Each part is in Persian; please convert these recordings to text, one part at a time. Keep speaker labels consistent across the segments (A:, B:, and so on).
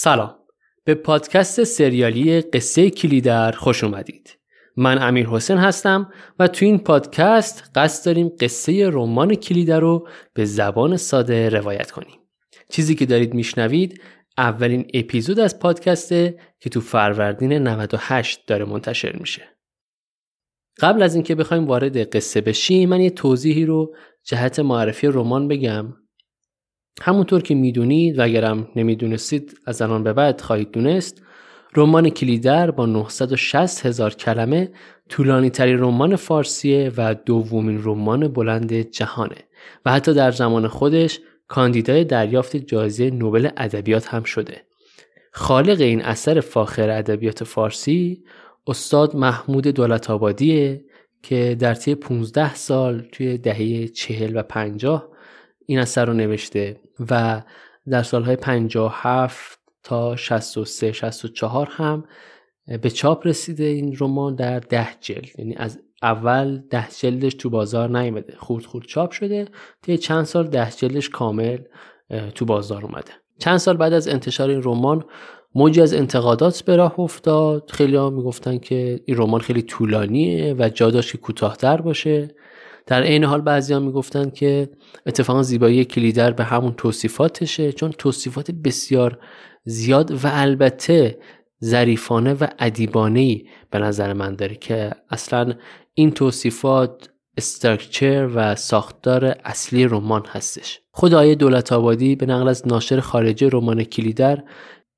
A: سلام. به پادکست سریالی قصه کلیدر خوش اومدید. من امیر حسین هستم و تو این پادکست قصد داریم قصه رمان کلیدر رو به زبان ساده روایت کنیم. چیزی که دارید میشنوید اولین اپیزود از پادکسته که تو فروردین 98 داره منتشر میشه. قبل از اینکه بخوایم وارد قصه بشیم من یه توضیحی رو جهت معرفی رمان بگم. همونطور که می‌دونید و اگرم نمی‌دونستید از الان به بعد خواهید دونست رمان کلیدر با 960 هزار کلمه طولانی ترین رمان فارسیه و دومین رمان بلند جهانه و حتی در زمان خودش کاندیدای دریافت جایزه نوبل ادبیات هم شده. خالق این اثر فاخر ادبیات فارسی استاد محمود دولت آبادیه که در طی 15 سال توی دهه 40 و 50 این اثر رو نوشته و در سالهای 57 تا 63 64 هم به چاپ رسیده این رمان در ده جلد. یعنی از اول ده جلدش تو بازار نیومده. خورد خورد چاپ شده. طی چند سال ده جلدش کامل تو بازار اومده. چند سال بعد از انتشار این رمان موجی از انتقادات به راه افتاد. خیلی ها می‌گفتن که این رمان خیلی طولانیه و جا داشت که کوتاهتر باشه. در عین حال بعضی می‌گفتن که اتفاقا زیبایی کلیدر به همون توصیفاتشه چون توصیفات بسیار زیاد و البته ظریفانه و ادیبانه به نظر من داره که اصلا این توصیفات استرکچر و ساختار اصلی رمان هستش. خود آیه دولت آبادی به نقل از ناشر خارجی رمان کلیدر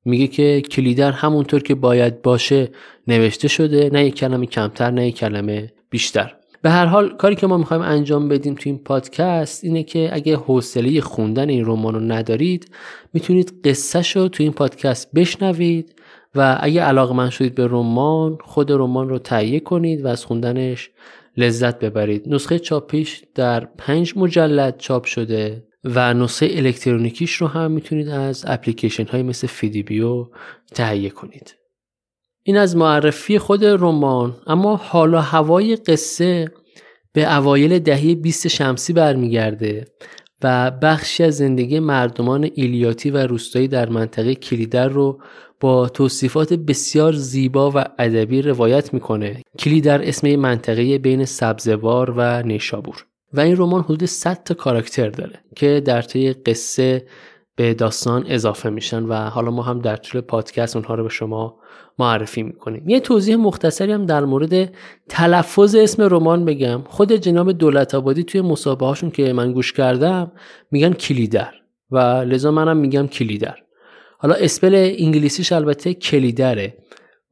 A: میگه که کلیدر همونطور که باید باشه نوشته شده نه یک کلمه کمتر نه یک کلمه بیشتر. به هر حال کاری که ما می‌خوایم انجام بدیم تو این پادکست اینه که اگه حوصله خوندن این رمان رو ندارید می‌تونید قصهش رو تو این پادکست بشنوید و اگه علاقه‌مند شدید به رمان خود رمان رو تهیه کنید و از خوندنش لذت ببرید. نسخه چاپیش در پنج مجلد چاپ شده و نسخه الکترونیکیش رو هم می‌تونید از اپلیکیشن های مثل فیدیبیو تهیه کنید. این از معرفی خود رمان. اما حالا هوای قصه به اوایل دهه 20 شمسی برمیگرده و بخشی از زندگی مردمان ایلیاتی و روستایی در منطقه کلیدر رو با توصیفات بسیار زیبا و ادبی روایت می‌کنه. کلیدر اسم منطقه بین سبزوار و نیشابور. و این رمان حدود 100 تا کاراکتر داره که در طی قصه به داستان اضافه میشن و حالا ما هم در طول پادکست اونها رو به شما معرفی می‌کنیم. یه توضیح مختصری هم در مورد تلفظ اسم رمان بگم. خود جناب دولت آبادی توی مسابقه هاشون که من گوش کردم میگن کلیدر و لذا منم میگم کلیدر. حالا اسپل انگلیسیش البته کلیدره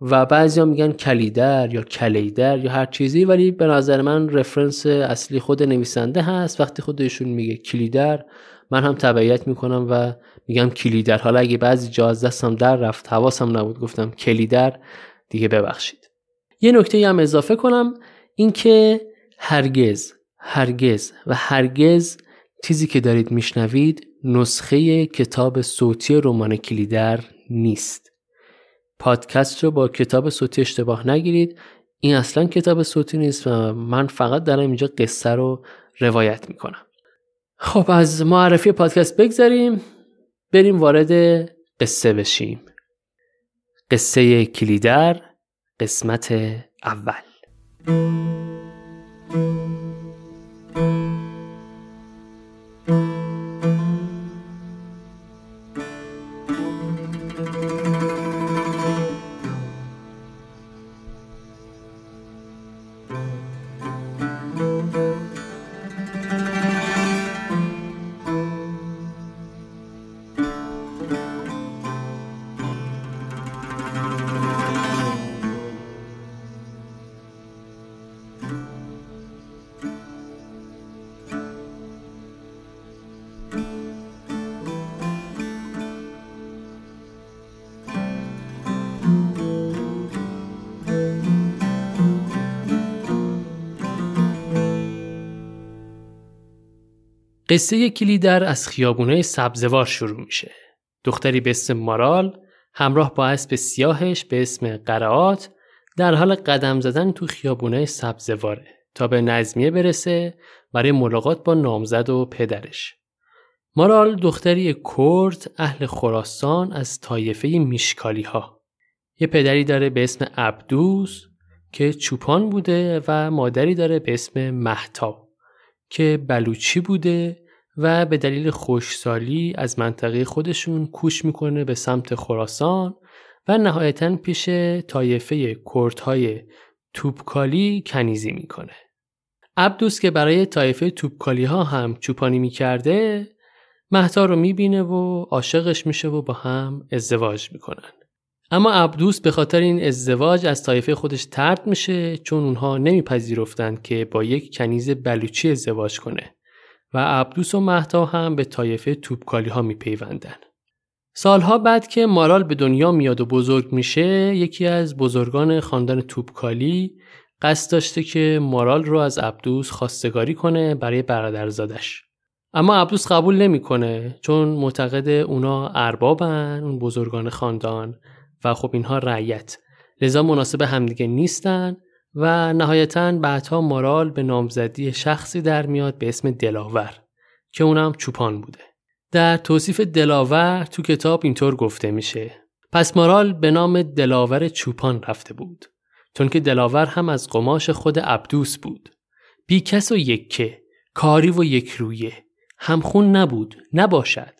A: و بعضیا میگن کلیدر یا کلیدر یا هر چیزی ولی به نظر من رفرنس اصلی خود نویسنده هست. وقتی خودشون میگه کلیدر من هم تبعیت می‌کنم و میگم کلیدر. حالا اگه بعضی جا دستم در رفت حواسم نبود گفتم کلیدر دیگه ببخشید. یه نکته هم اضافه کنم اینکه هرگز هرگز و هرگز چیزی که دارید میشنوید نسخه کتاب صوتی رمان کلیدر نیست. پادکست رو با کتاب صوتی اشتباه نگیرید. این اصلا کتاب صوتی نیست و من فقط دارم اینجا قصه رو روایت می‌کنم. خب از معرفی پادکست بگذاریم بریم وارد قصه بشیم. قصه کلیدر قسمت اول. قصه کلیدر از خیابونه سبزوار شروع میشه. دختری به اسم مارال همراه با اسب سیاهش به اسم قرعات در حال قدم زدن تو خیابونه سبزواره تا به نظمیه برسه برای ملاقات با نامزد و پدرش. مارال دختری کرد اهل خراسان از طایفه میشکالی ها. یه پدری داره به اسم عبدوس که چوپان بوده و مادری داره به اسم محتا که بلوچی بوده و به دلیل خوشسالی از منطقه خودشون کوش می‌کنه به سمت خراسان و نهایتا پیش طایفه کردهای توپکالی کنیزی می‌کنه. عبدوس که برای طایفه توپکالی ها هم چوپانی می‌کرده مهتا رو می‌بینه و عاشقش میشه و با هم ازدواج می‌کنن. اما عبدوس به خاطر این ازدواج از طایفه خودش ترد میشه چون اونها نمیپذیرفتند که با یک کنیز بلوچی ازدواج کنه و عبدوس و مهتا هم به طایفه توپکالی ها میپیوندن. سالها بعد که مارال به دنیا میاد و بزرگ میشه یکی از بزرگان خاندان توپکالی قصد داشته که مارال رو از عبدوس خواستگاری کنه برای برادرزادش. اما عبدوس قبول نمی‌کنه چون معتقد اونا اربابن اون بزرگان خاندان و خب اینها رعیت. لذا مناسب همدیگه نیستن و نهایتا بعدها مارال به نامزدی شخصی در میاد به اسم دلاور که اونم چوپان بوده. در توصیف دلاور تو کتاب اینطور گفته میشه. پس مارال به نام دلاور چوپان رفته بود. چون که دلاور هم از قماش خود عبدوس بود. بیکس و یکه کاری و یک رویه. همخون نبود نباشد.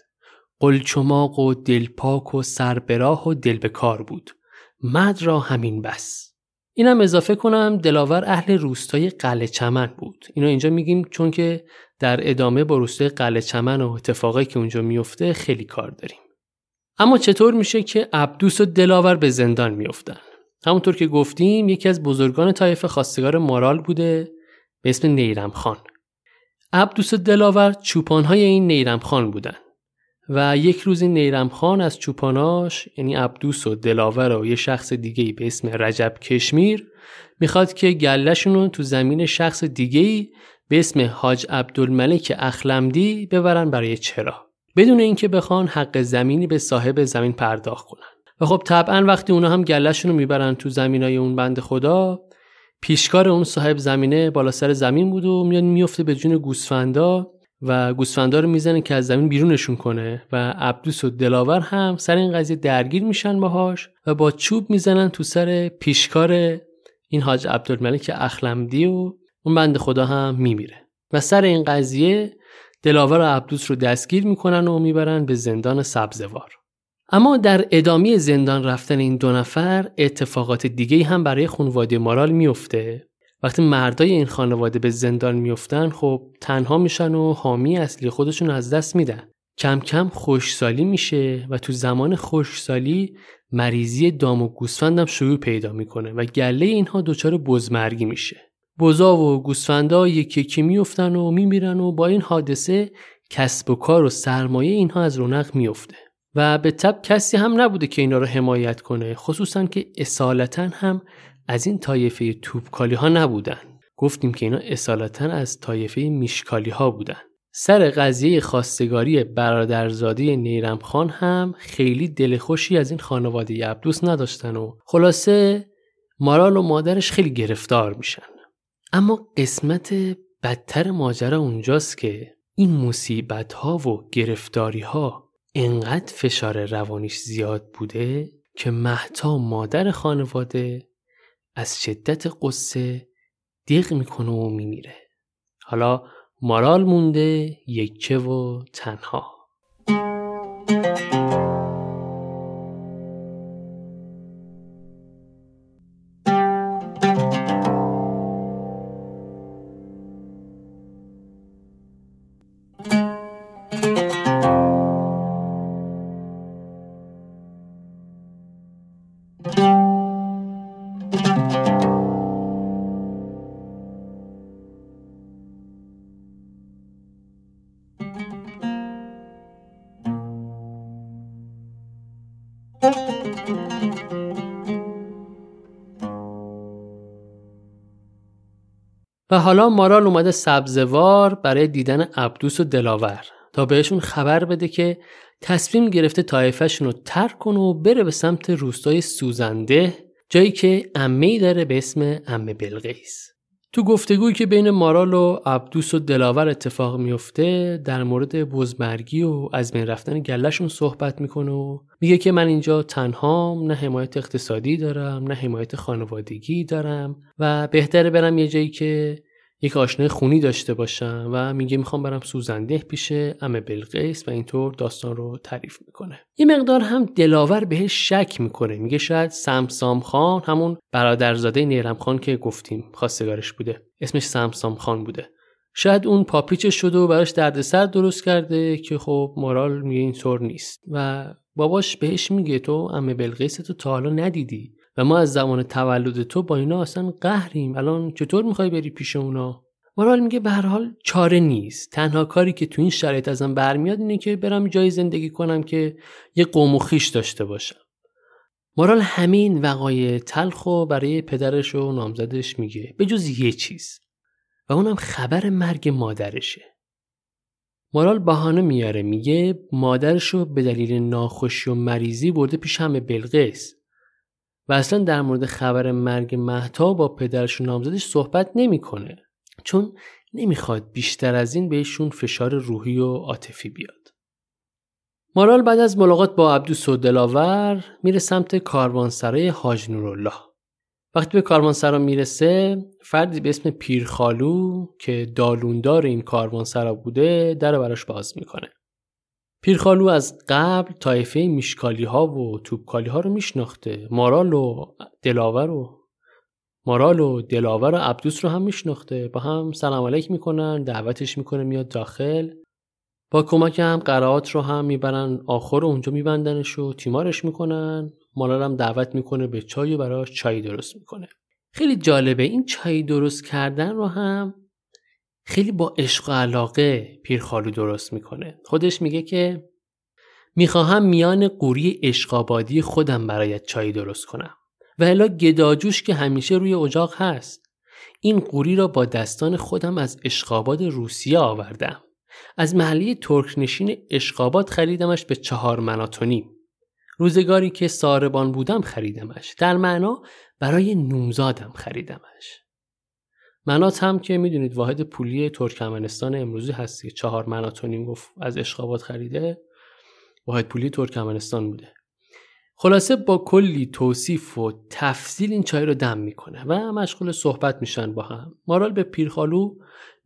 A: قلچماق و دلپاک و سربراه و دل به بود. مد را همین بس. اینم اضافه کنم دلاور اهل روستای قلعه چمن بود. اینو اینجا میگیم چون که در ادامه با روستای قلعه چمن و اتفاقی که اونجا میفته خیلی کار داریم. اما چطور میشه که عبدوس و دلاور به زندان میفتن همونطور که گفتیم یکی از بزرگان طایفه خواستگار مارال بوده به اسم نیرم خان. عبدوس و دلاور چوپانهای این نیرم خان بودن. و یک روزی نیرم خان از چوپاناش یعنی عبدوس و دلاور و یه شخص دیگه به اسم رجب کشمیر می‌خواد که گلشون رو تو زمین شخص دیگه به اسم حاج عبدالملک اخلمدی ببرن برای چرا. بدون اینکه بخوان حق زمینی به صاحب زمین پرداخت کنن. و خب طبعا وقتی اونا هم گلشون رو می‌برن تو زمینای اون بند خدا پیشکار اون صاحب زمینه بالا سر زمین بود و میاد میفته به جون گوسفندا. و گوسفندا رو می‌زنه که از زمین بیرونشون کنه و عبدوس و دلاور هم سر این قضیه درگیر میشن باهاش و با چوب می‌زنن تو سر پیشکار این حاج عبدالملک اخلمدی و اون بند خدا هم میمیره. و سر این قضیه دلاور و عبدوس رو دستگیر می‌کنن و می‌برن به زندان سبزوار. اما در ادامه زندان رفتن این دو نفر اتفاقات دیگه هم برای خانواده مارال میفته وقتی مردای این خانواده به زندان میفتن خب تنها میشن و حامی اصلی خودشون از دست میدن. کم کم خوشسالی میشه و تو زمان خوشسالی مریضی دام و گوسفندم شروع پیدا می‌کنه و گله اینها دچار بزمرگی میشه. بزا و گوسفندا یکی یکی میفتن و میمیرن و با این حادثه کسب و کار و سرمایه اینها از رونق میفته و به تب کسی هم نبوده که اینا رو حمایت کنه خصوصا که اصالتا هم از این طایفه توپکالی ها نبودن. گفتیم که اینا اصالتا از طایفه میشکالی ها بودن. سر قضیه خواستگاری برادرزاده نیرم خان هم خیلی دلخوشی از این خانواده عبدوس نداشتن و خلاصه مارال و مادرش خیلی گرفتار میشن. اما قسمت بدتر ماجرا اونجاست که این مصیبت ها و گرفتاری ها انقدر فشار روانیش زیاد بوده که محتا مادر خانواده از شدت قصه دیق می‌کنه و میمیره. حالا مارال مونده یکه و تنها. و حالا مارال اومده سبزوار برای دیدن عبدوس و دلاور تا بهشون خبر بده که تصمیم گرفته طایفهشون رو ترک کنه و بره به سمت روستای سوزنده جایی که امه داره به اسم امه بلقیس. تو گفتگویی که بین مارال و عبدوس و دلاور اتفاق میفته در مورد بزمرگی و از بین رفتن گلشون صحبت می‌کنه و میگه که من اینجا تنهام نه حمایت اقتصادی دارم نه حمایت خانوادگی دارم و بهتره برم یه جایی که یک آشنای خونی داشته باشم و میگه می‌خوام برم سوزنده پیش ام بلقیس و اینطور داستان رو تعریف می‌کنه. یه مقدار هم دلاور بهش شک می‌کنه. میگه شاید سمسام خان همون برادرزاده نیرم خان که گفتیم خواستگارش بوده. اسمش سمسام خان بوده. شاید اون پاپیچش شده و براش دردسر درست کرده که خب مورال میگه اینطور نیست. و باباش بهش میگه تو ام بلقیس تو تا حالا ندیدی؟ و ما از زمان تولد تو با اینا اصلا قهریم. الان چطور می‌خوای بری پیش اونا؟ مورال میگه به هر حال چاره نیست. تنها کاری که تو این شرایط ازم برمیاد اینه که برم جای زندگی کنم که یه قوم و خیش داشته باشم. مورال همین وقایع تلخ و برای پدرش و نامزدش میگه. به جز یه چیز. و اونم خبر مرگ مادرشه. مورال بهانه میاره. میگه مادرشو به دلیل ناخوشی و مریضی برده پیش همه بلقیس. و اصلا در مورد خبر مرگ مهتا با پدرش و نامزدش صحبت نمی‌کنه چون نمی‌خواد بیشتر از این بهشون فشار روحی و عاطفی بیاد. مارال بعد از ملاقات با عبدو دلاور میره سمت کاروانسرای حاج نورالله. وقتی به کاروانسرا می‌رسه فردی به اسم پیرخالو که دالوندار این کاروانسرا بوده در براش باز می‌کنه. پیرخالو از قبل طایفه میشکالی ها و توبکالی ها رو میشناخته. مارال و دلاور و مارال و دلاور و عبدوس رو هم میشناخته. با هم سلام علیک می‌کنن دعوتش می‌کنه میاد داخل. با کمک هم قرائات رو هم می‌برن آخر اونجا میبندنش و تیمارش می‌کنن. مارال هم دعوت می‌کنه به چای و براش چای درست می‌کنه. خیلی جالبه این چای درست کردن رو هم خیلی با عشق و علاقه پیرخالو درست می‌کنه. خودش میگه که می‌خواهم میان قوری عشقابادی خودم برایت چای درست کنم و الا گداجوش که همیشه روی اجاق هست. این قوری را با دستان خودم از اشقاباد روسیه آوردم. از محلی ترکنشین اشقاباد خریدمش به چهار مناتونیم روزگاری که ساربان بودم خریدمش. در معنا برای نومزادم خریدمش. منات هم که می‌دونید واحد پولی ترکمنستان امروزی هست که چهار مناتونیم گفت از اشقابات خریده. واحد پولی ترکمنستان بوده. خلاصه با کلی توصیف و تفصیل این چای رو دم می‌کنه و مشغول صحبت میشن با هم. مارال به پیرخالو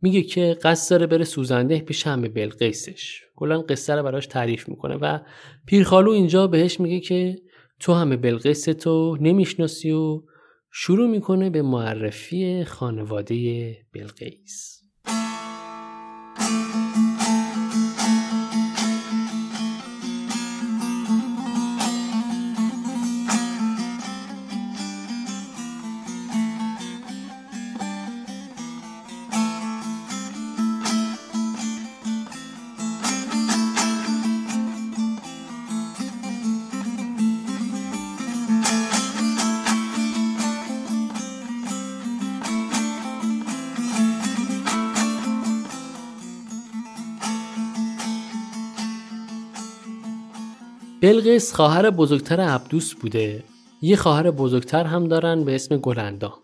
A: میگه که قصد داره بره سوزنده پیش همه بلقیسش. کلا قصه رو براش تعریف می‌کنه و پیرخالو اینجا بهش میگه که تو همه بلقیس تو نمی‌شناسی و شروع می‌کنه به معرفی خانواده بلقیس. بلقیس خواهر بزرگتر عبدوس بوده. یه خواهر بزرگتر هم دارن به اسم گلندام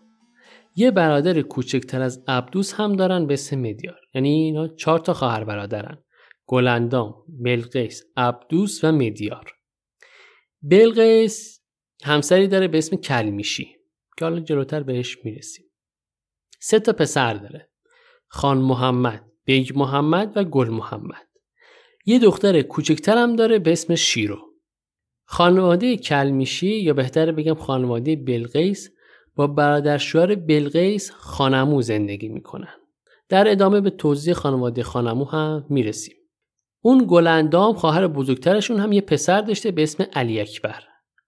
A: یه برادر کوچکتر از عبدوس هم دارن به اسم مدیار. یعنی اینا چهار تا خواهر برادرن. گلندام بلقیس عبدوس و مدیار. بلقیس همسری داره به اسم کلمیشی. که حالا جلوتر بهش می‌رسیم. سه تا پسر داره. خان محمد بیگ محمد و گل محمد. یه دختر کوچکتر هم داره به اسم شیرو. خانواده کلمیشی یا بهتر بگم خانواده بلقیس با برادر شوهر بلقیس خانمو زندگی می‌کنن. در ادامه به توضیح خانواده خانمو هم می‌رسیم. اون گلندام خواهر بزرگترشون هم یه پسر داشته به اسم علی اکبر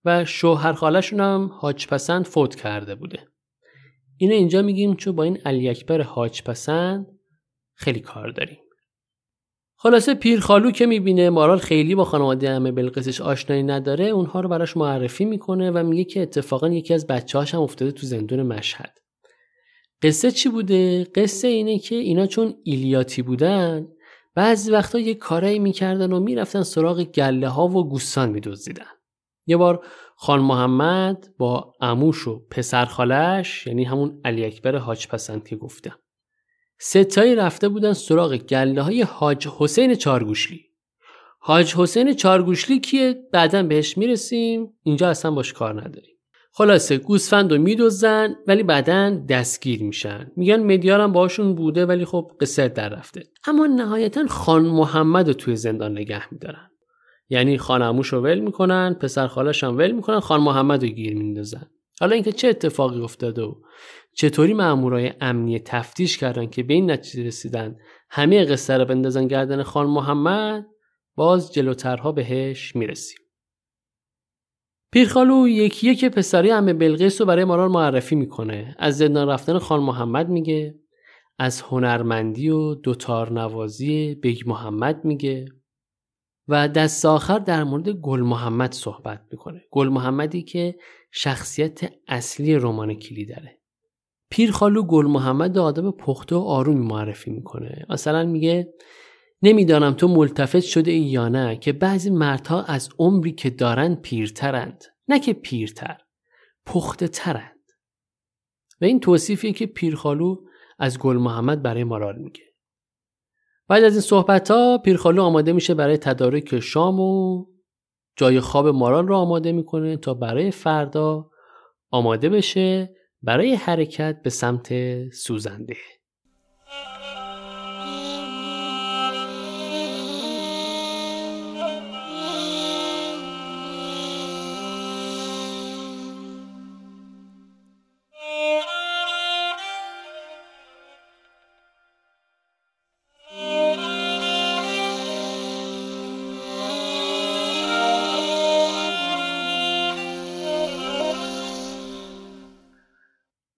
A: و شوهر خالشون هم حاج پسند فوت کرده بوده. اینو اینجا میگیم چون با این علی اکبر حاج پسند خیلی کار داریم. خلاصه پیر خالو که می‌بینه مارال خیلی با خانواده همه بلقیسش آشنایی نداره اونها رو براش معرفی می‌کنه و میگه که اتفاقا یکی از بچه‌هاش هم افتاده تو زندون مشهد. قصه چی بوده؟ قصه اینه که اینا چون ایلیاتی بودن بعضی وقتا یه کارایی می‌کردن و می‌رفتن سراغ گله ها و گوسان میدزدیدن. یه بار خان محمد با اموش و پسر خالش یعنی همون علی اکبر حاج پسند که گفتم ستایی رفته بودن سراغ گله های حاج حسین چارگوشلی. حاج حسین چارگوشلی کیه؟ بعدا بهش می‌رسیم اینجا اصلا باش کار نداریم. خلاصه گوسفند رو میدوزن ولی بعدا دستگیر میشن. میگن مدیارم باشون بوده ولی خب قصر در رفته. اما نهایتا خان محمد رو توی زندان نگه میدارن. یعنی خانموش رو ول می‌کنن پسر خالش هم ول می‌کنن خان محمد رو گیر میندازن. حالا اینکه چه اتفاقی افتاده و چطوری مامورای امنی تفتیش کردن که به این نتیجه رسیدن؟ همه قصه رو بندازن گردن خان محمد؟ باز جلوترها بهش می‌رسیم. پیرخالو یکی یکی پسرای عمه بلقیس رو برای مارال معرفی می‌کنه. از زندان رفتن خان محمد میگه. از هنرمندی و دوتار نوازی بیگ محمد میگه. و دست آخر در مورد گل محمد صحبت می‌کنه. گل محمدی که شخصیت اصلی رمان کلی داره پیر خالو گل محمد آدم پخته و آرومی معرفی می‌کنه. مثلا میگه نمی‌دانم تو ملتفت شده ای یا نه که بعضی مردها از عمری که دارند پیرترند. نه که پیرتر پخته ترند و این توصیفیه که پیرخالو از گل محمد برای مارال میگه. بعد از این صحبت ها پیرخالو آماده میشه برای تدارک شام و جای خواب مارال رو آماده می‌کنه تا برای فردا آماده بشه. برای حرکت به سمت سوزنده.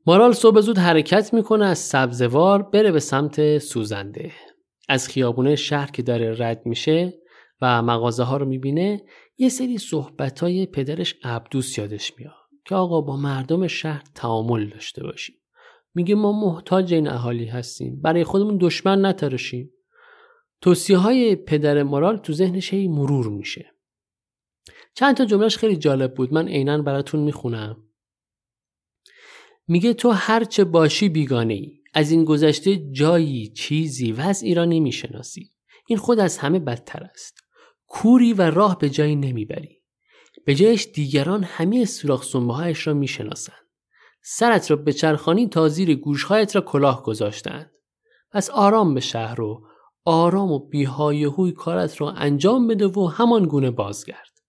A: مارال صبح زود حرکت می‌کنه از سبزوار بره به سمت سوزنده. از خیابونه شهر که داره رد میشه و مغازه ها رو می‌بینه یه سری صحبت های پدرش عبدوس یادش میاد که آقا با مردم شهر تعامل داشته باشیم. میگه ما محتاج این اهالی هستیم. برای خودمون دشمن نتراشیم. توصیه های پدر مارال تو ذهنش هی مرور میشه. چند تا جملهش خیلی جالب بود. من عینا براتون می‌خونم. میگه تو هرچه باشی بیگانه ای از این گذشته جایی چیزی وضعی را نمی‌شناسی. این خود از همه بدتر است. کوری و راه به جایی نمی‌بری. به جایش دیگران همه سوراخ هایش را می‌شناسند. سرت را به چرخانی تا زیر گوشهایت را کلاه گذاشتند. پس آرام به شهر رو آرام و بیهایهوی کارت را انجام بده و همان گونه بازگرد.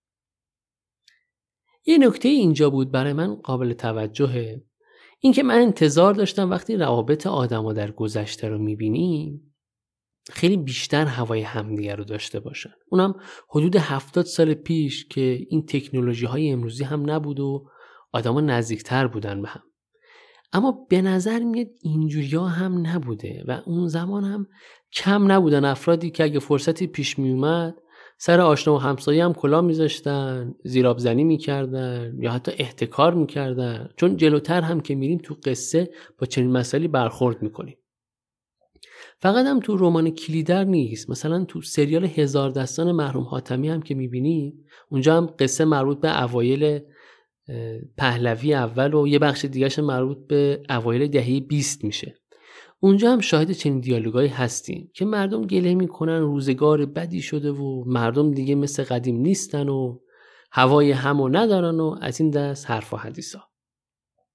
A: یه نکته اینجا بود برای من قابل توجهه. اینکه من انتظار داشتم وقتی روابط آدما در گذشته رو می‌بینیم خیلی بیشتر هوای همدیگه رو داشته باشن. اونم حدود هفتاد سال پیش که این تکنولوژی های امروزی هم نبود و آدما نزدیکتر بودن به هم. اما به نظر میاد اینجوری هم نبوده و اون زمان هم کم نبودن افرادی که اگه فرصتی پیش میومد سر آشنا و همسایه هم کلا میذاشتن زیراب زنی می‌کردن یا حتی احتکار می‌کردن. چون جلوتر هم که میریم تو قصه با چنین مسئله برخورد می‌کنیم. فقط هم تو رمان کلیدر نیست. مثلا تو سریال هزار دستان محروم حاتمی هم که می‌بینیم اونجا هم قصه مربوط به اوایل پهلوی اول و یه بخش دیگرش مربوط به اوایل دهه 20 میشه. اونجا هم شاهد چنین دیالوگایی هستیم که مردم گله می‌کنن روزگار بدی شده و مردم دیگه مثل قدیم نیستن و هوای همو ندارن و از این دست حرف و حدیثا.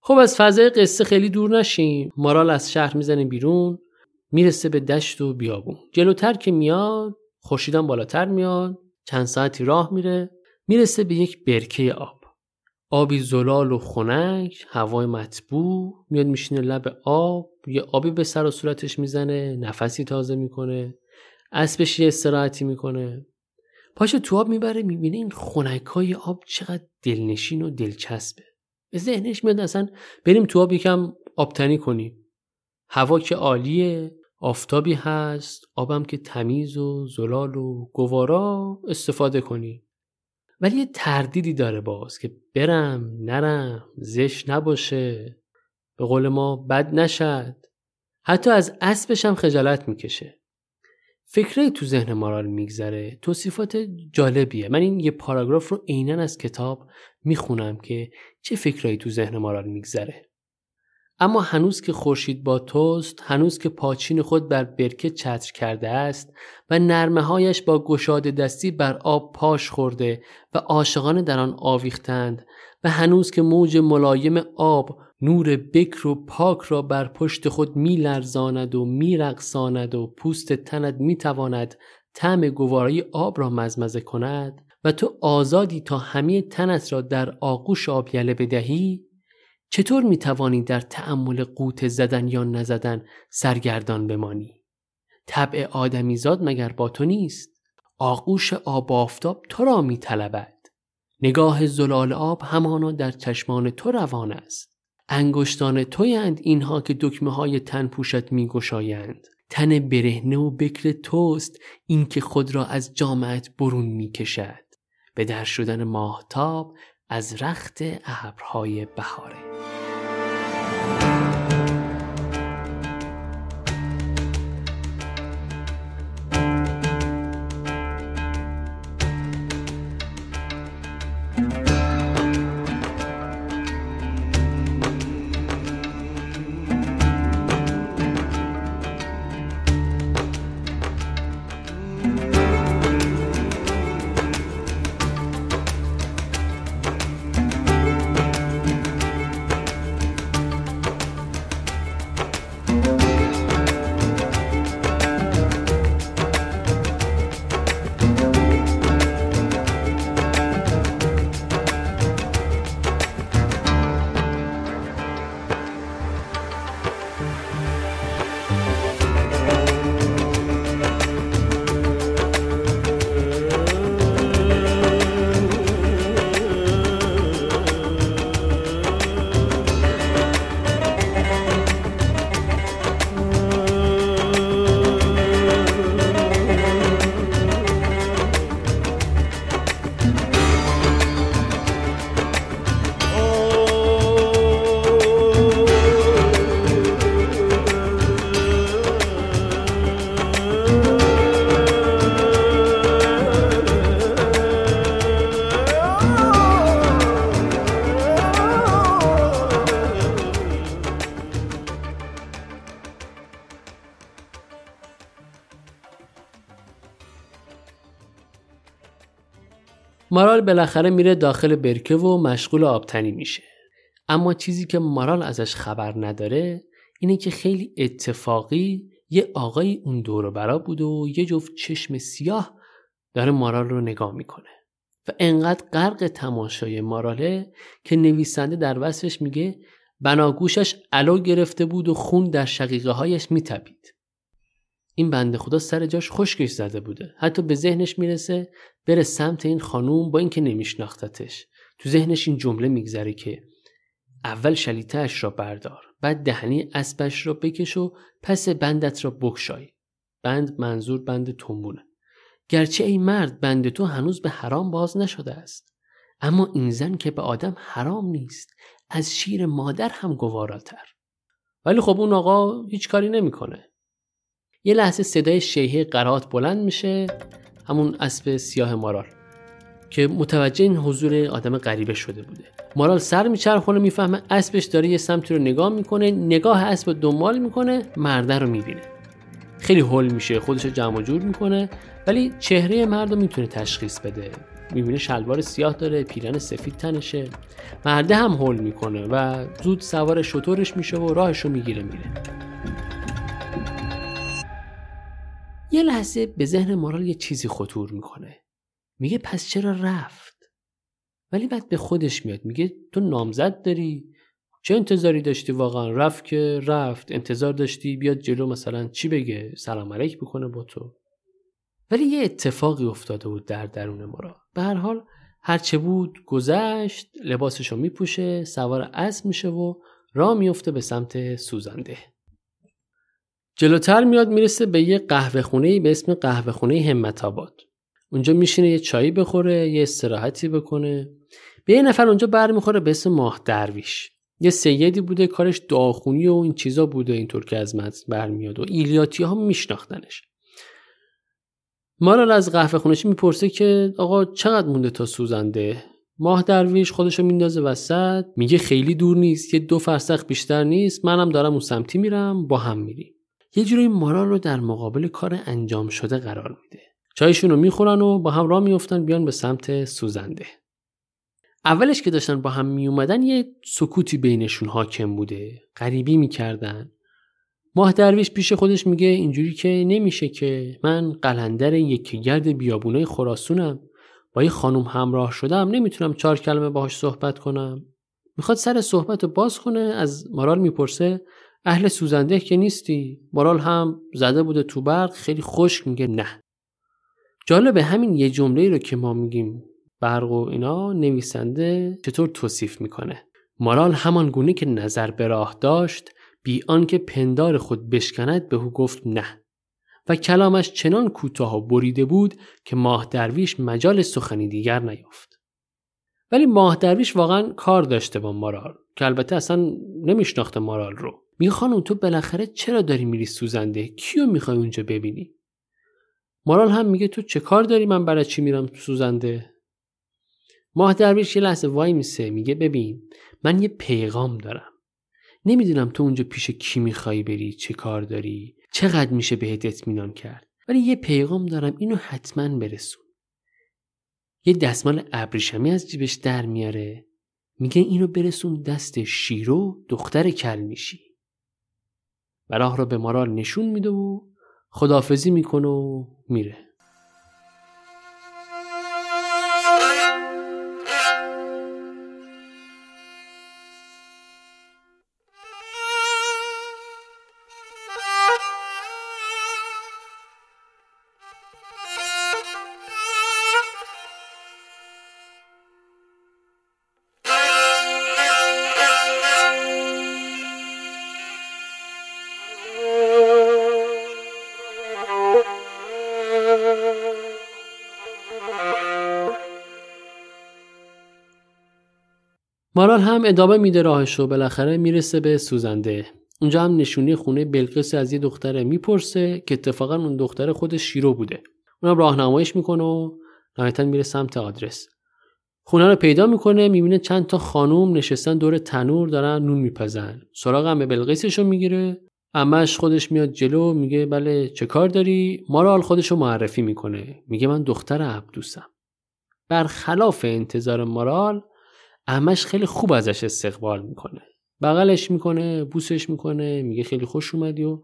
A: خب از فضای قصه خیلی دور نشیم. مارال از شهر می‌زنه بیرون می‌رسه به دشت و بیابون. جلوتر که میاد خورشیدم بالاتر میاد چند ساعتی راه میره می‌رسه به یک برکه آب. آبی زلال و خنک هوای مطبوع میاد میشینه لب آب یه آبی به سر و صورتش می‌زنه نفسی تازه می‌کنه اسبش یه استراحتی می‌کنه. پاشو تو آب می‌بره می‌بینه این خنک های آب چقدر دلنشین و دلچسبه. به ذهنش میاد اصلا بریم تو آب یکم آبتنی کنیم. هوا که عالیه آفتابی هست آبم که تمیز و زلال و گوارا استفاده کنی. ولی یه تردیدی داره باز که برم نرم زش نباشه. به قول ما بد نشد. حتی از اسبش هم خجالت می‌کشه. فکره تو ذهن مارال میگذره. توصیفات جالبیه. من این یه پاراگراف رو عینا از کتاب می‌خونم که چه فکرایی تو ذهن مارال میگذره. اما هنوز که خورشید با توست هنوز که پاچین خود بر برکه چتر کرده است و نرمه هایش با گشاد دستی بر آب پاش خورده و عاشقانه در آن آویختند و هنوز که موج ملایم آب نور بکر و پاک را بر پشت خود می لرزاند و می رقصاند و پوست تند می تواند طعم گوارای آب را مزمزه کند و تو آزادی تا همه تنت را در آغوش آب یله بدهی چطور می توانی در تأمل قوت زدن یا نزدن سرگردان بمانی؟ طبع آدمیزاد مگر با تو نیست؟ آغوش آب آفتاب تو را می طلبد. نگاه زلال آب همانا در چشمان تو روان است. انگشتان تویند اینها که دکمه های تن پوشت می گشایند. تن برهنه و بکر توست این که خود را از جامعت برون می کشد. به در شدن ماهتاب از رخت ابرهای بهاره مارال بالاخره میره داخل برکه و مشغول آبتنی میشه. اما چیزی که مارال ازش خبر نداره اینه که خیلی اتفاقی یه آقای اون دور برا بود و یه جفت چشم سیاه داره مارال رو نگاه می‌کنه و انقدر غرق تماشای ماراله که نویسنده در وصفش میگه بناگوشش علو گرفته بود و خون در شقیقه هایش میتپید این بنده خدا سر جاش خشکش زده بوده. حتی به ذهنش می‌رسه بره سمت این خانوم با اینکه نمیشناختتش. تو ذهنش این جمله میگذره که اول شلیتهش را بردار بعد دهنی اسبش را بکش و پس بندت را بکشای. بند منظور بند تنبونه. گرچه ای مرد بند تو هنوز به حرام باز نشده است. اما این زن که به آدم حرام نیست از شیر مادر هم گواراتر. ولی خب اون آقا هیچ کاری نمی‌کنه. یه لحظه صدای شیهه قرات بلند میشه همون اسب سیاه مارال که متوجه این حضور آدم غریبه شده بوده. مارال سر میچرخونه می‌فهمه اسبش داره یه سمتی رو نگاه می‌کنه نگاه اسب دنبال می‌کنه مرده رو می‌بینه. خیلی هول میشه خودش رو جمع جور می‌کنه ولی چهره مرد رو می‌تونه تشخیص بده. می‌بینه شلوار سیاه داره پیرن سفید تنشه. مرده هم هول می‌کنه و زود سوار شطورش میشه و راهش رو می‌گیره میره. یه لحظه به ذهن مارال یه چیزی خطور می‌کنه. میگه پس چرا رفت؟ ولی بعد به خودش میاد میگه تو نامزد داری؟ چه انتظاری داشتی واقعا؟ رفت که رفت. انتظار داشتی بیاد جلو مثلا چی بگه؟ سلام علیک بکنه با تو. ولی یه اتفاقی افتاده بود در درون مارال. به هر حال هرچه بود گذشت لباسشو میپوشه سوار اسب میشه و راه میفته به سمت سوزنده. جلوتر میاد می‌رسه به یه قهوه خونه به اسم قهوه خونه همت اونجا میشینه یه چایی بخوره یه استراحتی بکنه. به یه نفر اونجا برمیخوره به اسم ماه درویش. یه سیدی بوده کارش دعاخونی و این چیزا بوده اینطور که از متن برمیاد و ایلیاتی ها میشناختنش. مارال از قهوه خونشی می‌پرسه که آقا چقدر مونده تا سوزنده؟ ماه درویش خودشو میندازه وسط میگه خیلی دور نیست یه دو فرسخ بیشتر نیست منم دارم اون سمتی میرم با هم میریم. یه جوری مارال رو در مقابل کار انجام شده قرار میده. چایشون رو می‌خورن و با هم راه میفتن بیان به سمت سوزنده. اولش که داشتن با هم میومدن یه سکوتی بینشون حاکم بوده. غریبی می‌کردن. ماه درویش پیش خودش میگه اینجوری که نمیشه که من قلندر یکی گرد بیابونای خراسونم. با یه خانوم همراه شدم نمی‌تونم چهار کلمه باهاش صحبت کنم. می‌خواد سر صحبت رو باز کنه از مارال می‌پرسه اهل سوزنده که نیستی؟ مارال هم زده بوده تو برق خیلی خشک میگه نه. جالبه همین یه جمله رو که ما میگیم برق و اینا نویسنده چطور توصیف می‌کنه. مارال همان گونه که نظر به راه داشت بی آنکه پندار خود بشکند به او گفت نه. و کلامش چنان کوتاه و بریده بود که ماه درویش مجال سخنی دیگر نیافت. ولی ماه درویش واقعا کار داشته با مارال که البته اصلا نمیشناخته مارال رو. میگه تو بالاخره چرا داری میری سوزنده؟ کیو می‌خوای اونجا ببینی؟ مارال هم میگه تو چه کار داری من برای چی میرم سوزنده؟ ماه درویش یه لحظه وای میسه میگه ببین من یه پیغام دارم. نمی‌دونم تو اونجا پیش کی می‌خوای بری چه کار داری چقدر میشه بهت اطمینان کرد. ولی یه پیغام دارم اینو حتما برسون. یه دستمال ابریشمی از جیبش در میاره. میگه اینو برسون دست شیرو دختر کل میشی و راه رو به مارال نشون میده و خدافزی می‌کنه و میره. مارال هم ادامه میده راهش و بالاخره می‌رسه به سوزنده. اونجا هم نشونی خونه بلقیس از یه دختره می‌پرسه که اتفاقا اون دختر خودش شیرو بوده. اونم راهنماییش می‌کنه و نهایتا میره سمت آدرس. خونه رو پیدا می‌کنه می‌بینه چند تا خانوم نشستن دور تنور دارن نون میپزن. سراغ هم به بلقیسش رو می‌گیره. امش خودش میاد جلو میگه بله چه کار داری؟ مارال خودش رو معرفی می‌کنه. میگه من دختر عبدوسم. برخلاف انتظار مارال امش خیلی خوب ازش استقبال می‌کنه. بغلش می‌کنه بوسش می‌کنه میگه خیلی خوش اومدی و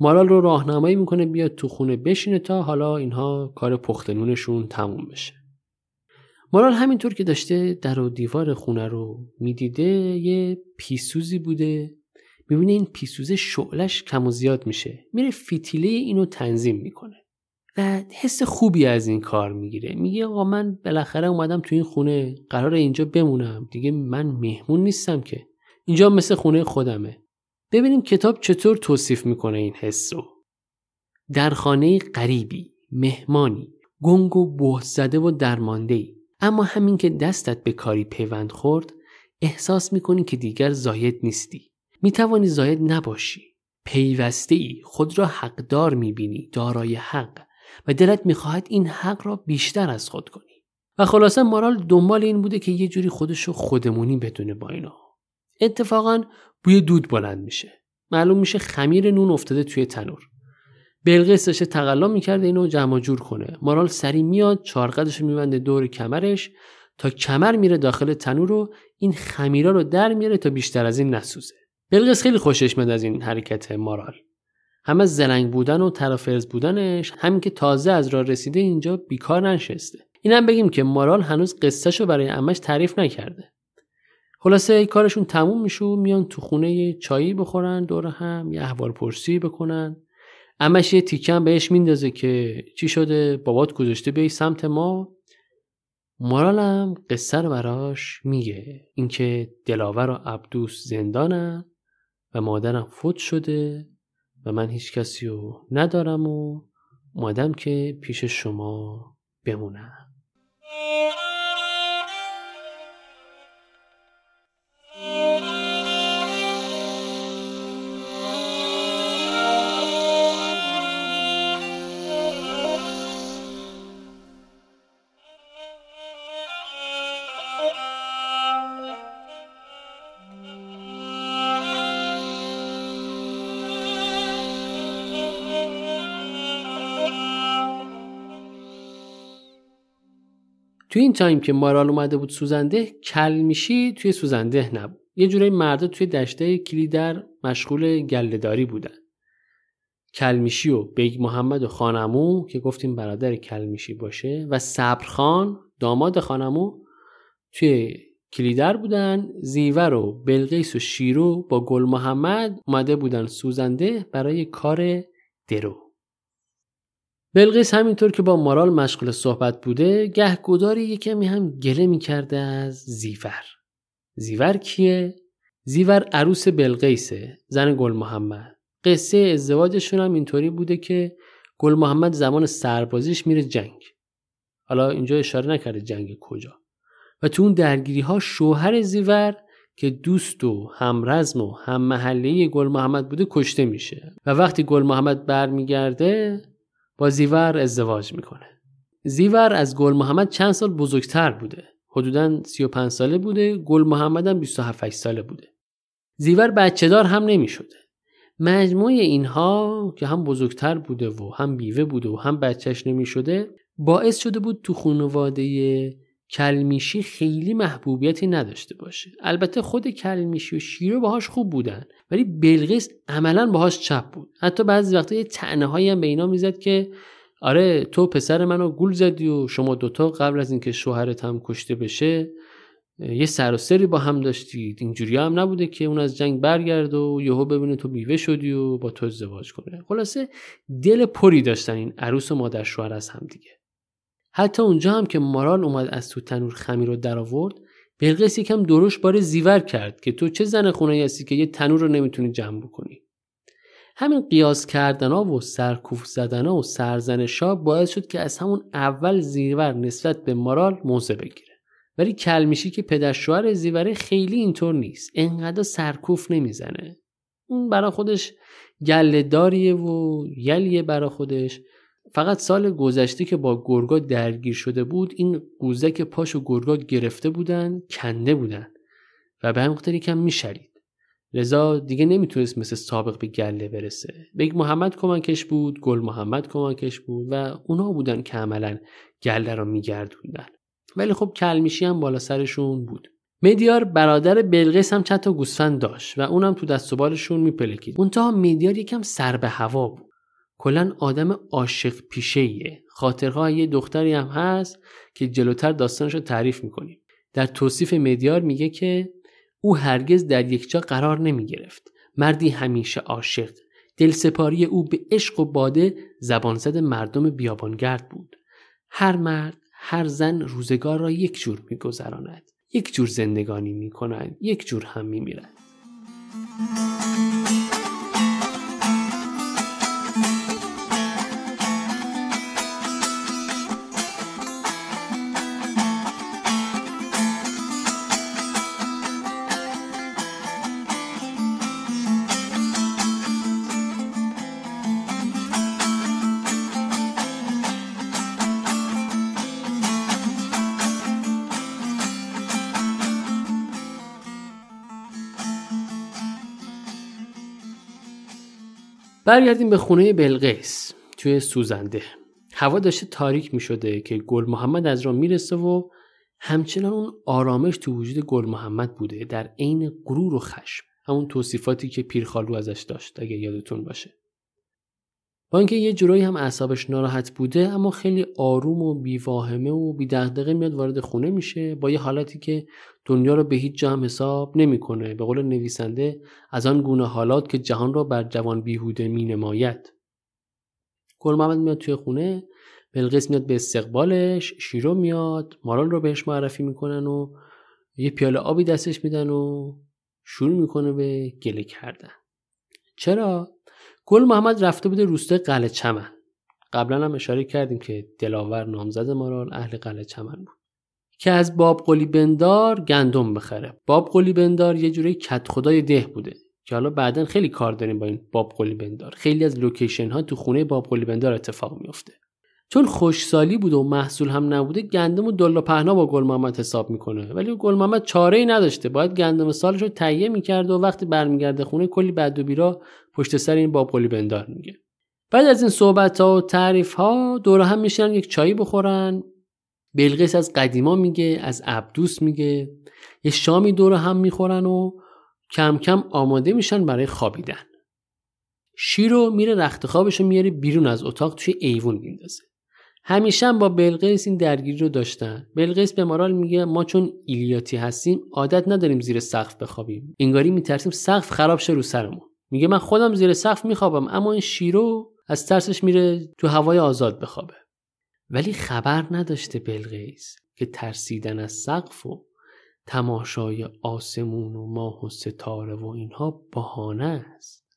A: مارال رو راهنمایی می‌کنه بیاد تو خونه بشینه تا حالا اینها کار پختنونشون تموم بشه. مارال همینطور که داشته در و دیوار خونه رو می‌دیده یه پیسوزی بوده. می‌بینه این پیسوزه شعلش کم و زیاد میشه. میره فیتیله اینو تنظیم می‌کنه. و حس خوبی از این کار می‌گیره. میگه آقا من بالاخره اومدم تو این خونه قرار اینجا بمونم. دیگه من مهمون نیستم که. اینجا مثل خونه خودمه. ببینیم کتاب چطور توصیف می‌کنه این حس رو. در خانه غریبی مهمانی گنگ و زده و درمانده اما همین که دستت به کاری پیوند خورد احساس می‌کنی که دیگر زاید نیستی. می‌توانی زاید نباشی. پیوسته ای خود را حقدار می‌بینی. دارای حق. و دلت می‌خواهد این حق را بیشتر از خود کنی. و خلاصه مارال دنبال این بوده که یه جوری خودشو خودمونی بدونه با اینا. اتفاقا بوی دود بلند میشه. معلوم میشه خمیر نون افتاده توی تنور. بلقیس داشته تقلا می‌کرده اینو جمع جور کنه. مارال سری میاد چارقدش میبنده دور کمرش تا کمر میره داخل تنور رو این خمیرا رو در میاره تا بیشتر از این نسوزه. بلقیس خیلی خوشش میاد از این حرکت مارال. هم از بودن و طرفرز بودنش همین که تازه از راه رسیده اینجا بیکار نشسته اینم بگیم که مارال هنوز قصهشو برای امش تعریف نکرده. خلاصه کارشون تموم میشه میان تو خونه چایی بخورن دور هم یه احوال پرسی بکنن. امش یه تیکم بهش میندازه که چی شده؟ بابات گذاشته بیای سمت ما. مارالم قصه رو براش میگه. اینکه دلاور و عبدوس زندانن و مادرم فوت شده. و من هیچ کسی رو ندارم و اومدم که پیش شما بمونم. توی این time که مارال اومده بود سوزنده کلمیشی توی سوزنده نبود. یه جورایی مردا توی دشته کلیدر مشغول گلهداری بودن. کلمیشی و بیگ محمد و خانمو که گفتیم برادر کلمیشی باشه و صبرخان داماد خانمو توی کلیدر بودن. زیور و بلقیس و شیرو با گل محمد اومده بودن سوزنده برای کار درو. بلقیس همینطور که با مارال مشغول صحبت بوده گهگداری یه کمی هم گله می‌کرده از زیور. زیور کیه؟ زیور عروس بلقیسه زن گل محمد. قصه ازدواجشون هم اینطوری بوده که گل محمد زمان سربازیش میره جنگ. حالا اینجا اشاره نکرده جنگ کجا. و تو اون درگیری ها شوهر زیور که دوست و همرزم و هم محله گل محمد بوده کشته میشه. و وقتی گل محمد برمیگرده با زیور ازدواج می‌کنه. زیور از گل محمد چند سال بزرگتر بوده. حدودا 35 ساله بوده. گل محمد هم 27 ساله بوده. زیور بچه دار هم نمی‌شده. مجموع اینها که هم بزرگتر بوده و هم بیوه بوده و هم بچهش نمی‌شده باعث شده بود تو خانواده کلمیشی خیلی محبوبیتی نداشته باشه. البته خود کلمیشی و شیرو باهاش خوب بودن ولی بلقیس عملا باهاش چپ بود. حتی بعضی وقتا یه تنه هایی هم به اینا می‌زد که آره تو پسر منو گول زدی و شما دوتا قبل از اینکه شوهرت هم کشته بشه یه سر و سری با هم داشتید اینجوری هم نبوده که اون از جنگ برگرد و یهو ببینه تو بیوه شدی و با تو ازدواج کنه. خلاصه دل پری داشتن این عروس و مادر شوهر از هم دیگه. حتی اونجا هم که مارال اومد از تو تنور خمیر رو در آورد بلقیس یکم دروش بار زیور کرد که تو چه زن خونه هستی که یه تنور رو نمی‌تونی جمع بکنی. همین قیاس کردن ها و سرکوف زدن ها و سرزنش ها باعث شد که از همون اول زیور نسبت به مارال موضع بگیره. ولی کلمیشی که پدر شوهر زیوره خیلی اینطور نیست. انقدر سرکوف نمی‌زنه. اون برا خودش گله و یلیه برا خودش. فقط سال گذشته که با گرگا درگیر شده بود این قوزک پاش و گرگا گرفته بودن کنده بودن و به همین کم میشلید لذا دیگه نمی‌تونست مثل سابق به گله برسه. بیگ محمد کمکش بود گل محمد کمکش بود و اونا بودن که عملا گله رو میگردوندن. ولی خب کلمیشی هم بالا سرشون بود. میدیار برادر بلقیس هم چند تا گوسفند داشت و اونم تو دست و بالشون میپلکید. منتها میدیار یکم سر به هوا بود. کلا آدم عاشق پیشه خاطرخواه یه دختری هم هست که جلوتر داستانش رو تعریف می‌کنیم. در توصیف میدیار میگه که او هرگز در یک جا قرار نمی گرفت مردی همیشه عاشق. دلسپاری او به عشق و باده زبانزد مردم بیابانگرد بود. هر مرد هر زن روزگار را یک جور میگذراند. یک جور زندگانی می‌کنند یک جور هم میمیرند. برگردیم به خونه بلقیس توی سوزنده. هوا داشته تاریک می شده که گل محمد از را می‌رسه و همچنان اون آرامش تو وجود گل محمد بوده در عین غرور و خشم. همون توصیفاتی که پیرخالو ازش داشت اگه یادتون باشه. با اینکه یه جورایی هم اعصابش ناراحت بوده اما خیلی آروم و بیواهمه و بیدغدغه میاد وارد خونه میشه با یه حالتی که دنیا رو به هیچ جا هم حساب نمی‌کنه. به قول نویسنده از آن گونه حالات که جهان را بر جوان بیهوده می نماید گل محمد میاد توی خونه بلقیس میاد به استقبالش شیرو میاد مارال رو بهش معرفی می‌کنن و یه پیاله آبی دستش میدن و شروع می‌کنه به گله کردن. چرا؟ گل محمد رفته بوده روستای قلعه چمن. قبلا هم اشاره کردیم که دلاور نامزد مارال اهل قلعه چمن بود. که از باب قلی بندار گندم بخره. باب قلی بندار یه جوری کت خدای ده بوده که حالا بعدا خیلی کار داریم با این باب قلی بندار. خیلی از لوکیشن ها تو خونه باب قلی بندار اتفاق میفته چون خوشسالی بوده و محصول هم نبوده گندم و دلا پهنا با گل محمد حساب می‌کنه. ولی گل محمد چاره ای نداشته. باید گندم سالش رو تهیه می‌کرد و وقتی برمیگرده خونه کلی بد و بیرا پشت سر این باب قلی بندار میگه. بعد از این صحبت ها و تعریف ها دور هم میشن یک چایی بخورن. بلقیس از قدیما میگه از عبدوس میگه. یه شامی دور هم می‌خورن و کم کم آماده میشن برای خوابیدن. شیرو میره رخت خوابشو میاره بیرون از اتاق توی ایوون میندازه. همیشه هم با بلقیس این درگیری رو داشتن. بلقیس به مارال میگه ما چون ایلیاتی هستیم عادت نداریم زیر سقف بخوابیم. انگاری میترسیم سقف خراب شه رو سرمون. میگه من خودم زیر سقف میخوابم اما این شیرو از ترسش میره تو هوای آزاد بخوابه. ولی خبر نداشته بلقیس که ترسیدن از سقف و تماشای آسمون و ماه و ستاره و اینها بهانه است.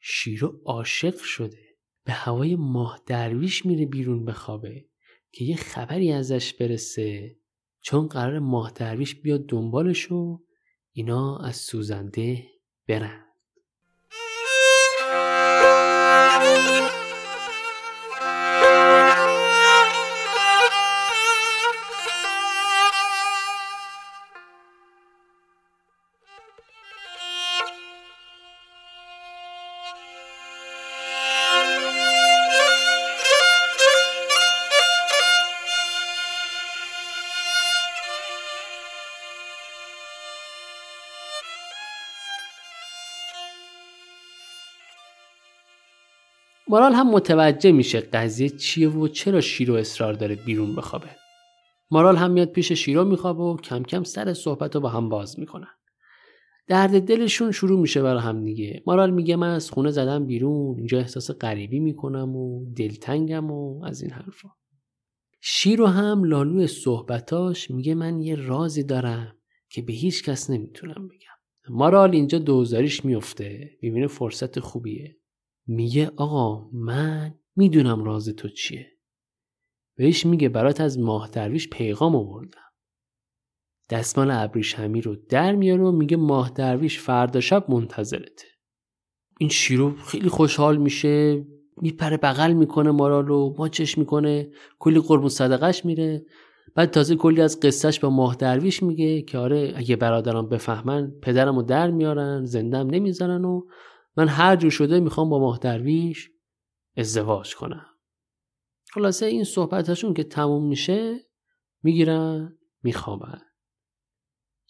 A: شیرو عاشق شده. به هوای ماه درویش میره بیرون بخوابه که یه خبری ازش برسه. چون قرار ماه درویش بیاد دنبالش و اینا از سوزنده برن. مارال هم متوجه میشه قضیه چیه و چرا شیرو اصرار داره بیرون بخوابه. مارال هم میاد پیش شیرو میخوابه و کم کم سر صحبت رو با هم باز می‌کنن. درد دلشون شروع میشه برای هم دیگه. مارال میگه من از خونه زدم بیرون اینجا احساس غریبی می‌کنم و دلتنگم و از این حرفا. شیرو هم لالو صحبتاش میگه من یه رازی دارم که به هیچ کس نمی‌تونم بگم. مارال اینجا دوزاریش میفته. می‌بینه فرصت خوبیه. میگه آقا من می‌دونم راز تو چیه. بهش میگه برات از ماه درویش پیغام آوردم. دستمال ابریشمی رو در میاره و میگه ماه درویش فردا شب منتظرته. این شیرو خیلی خوشحال میشه میپره بغل می‌کنه مارال رو ماچش می‌کنه کلی قربون صدقش میره. بعد تازه کلی از قصهش به ماه درویش میگه که آره اگه برادران بفهمن پدرم رو در میارن زندم نمی‌ذارن و من هر جور شده می‌خوام با ماه درویش ازدواج کنم. خلاصه این صحبتشون که تموم میشه می‌گیرن میخوابن.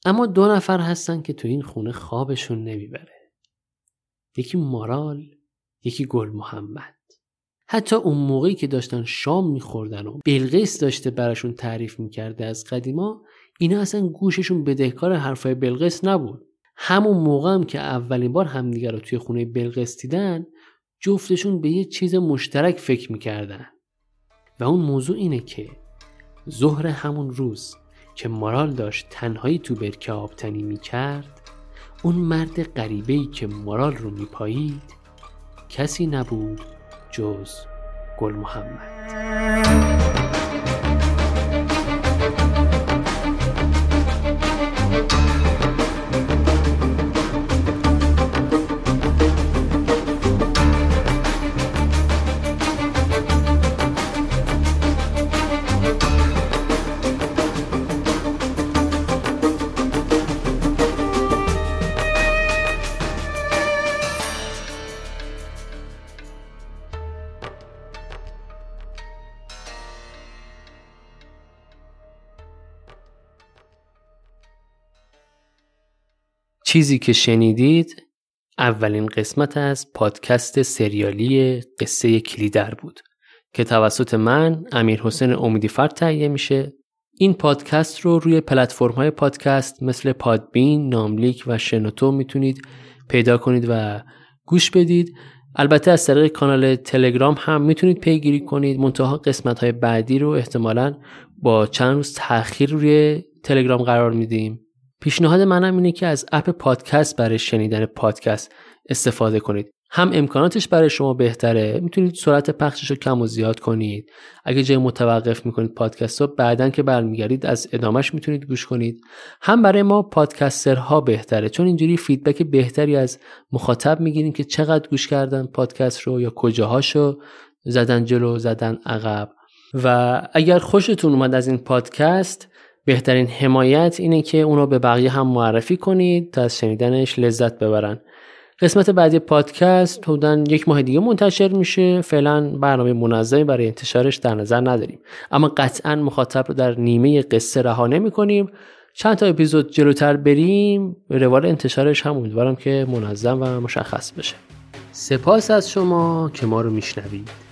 A: اما دو نفر هستن که تو این خونه خوابشون نمی‌بره. یکی مارال یکی گل محمد. حتی اون موقعی که داشتن شام میخوردن و بلقیس داشته براشون تعریف می‌کرده از قدیما اینا اصلا گوششون بدهکار حرفای بلقیس نبود. همون موقع هم که اولین بار همدیگه رو توی خونه بلقیس دیدن جفتشون به یه چیز مشترک فکر می‌کردن. و اون موضوع اینه که ظهر همون روز که مارال داشت تنهایی تو برکه آبتنی می‌کرد اون مرد غریبه‌ای که مارال رو میپایید کسی نبود جز گل محمد. چیزی که شنیدید اولین قسمت از پادکست سریالی قصه کلیدر بود که توسط من امیر حسین امیدیفر تهیه میشه. این پادکست رو روی پلتفرم های پادکست مثل Podbean، ناملیک و شنوتو می‌تونید پیدا کنید و گوش بدید. البته از طریق کانال تلگرام هم می‌تونید پیگیری کنید. منتها قسمت های بعدی رو احتمالا با چند روز تاخیر روی تلگرام قرار میدیم. پیشنهاد منم اینه که از app پادکست برای شنیدن پادکست استفاده کنید. هم امکاناتش برای شما بهتره می‌تونید سرعت پخشش رو کم و زیاد کنید. اگه جای متوقف می‌کنید پادکست رو بعدا که برمیگردید از ادامش می‌تونید گوش کنید. هم برای ما podcaster ها بهتره چون اینجوری feedback بهتری از مخاطب می‌گیریم که چقدر گوش کردن پادکست رو یا کجاهاشو زدن جلو زدن عقب. و اگر خوشتون اومد از این پادکست بهترین حمایت اینه که اونو به بقیه هم معرفی کنید تا از شنیدنش لذت ببرن. قسمت بعدی پادکست حدودا یک ماه دیگه منتشر میشه. فعلا برنامه منظمی برای انتشارش در نظر نداریم. اما قطعا مخاطب رو در نیمه قصه رها نمی کنیم. چند تا اپیزود جلوتر بریم. روال انتشارش هم امیدوارم که منظم و مشخص بشه. سپاس از شما که ما رو میشنوید.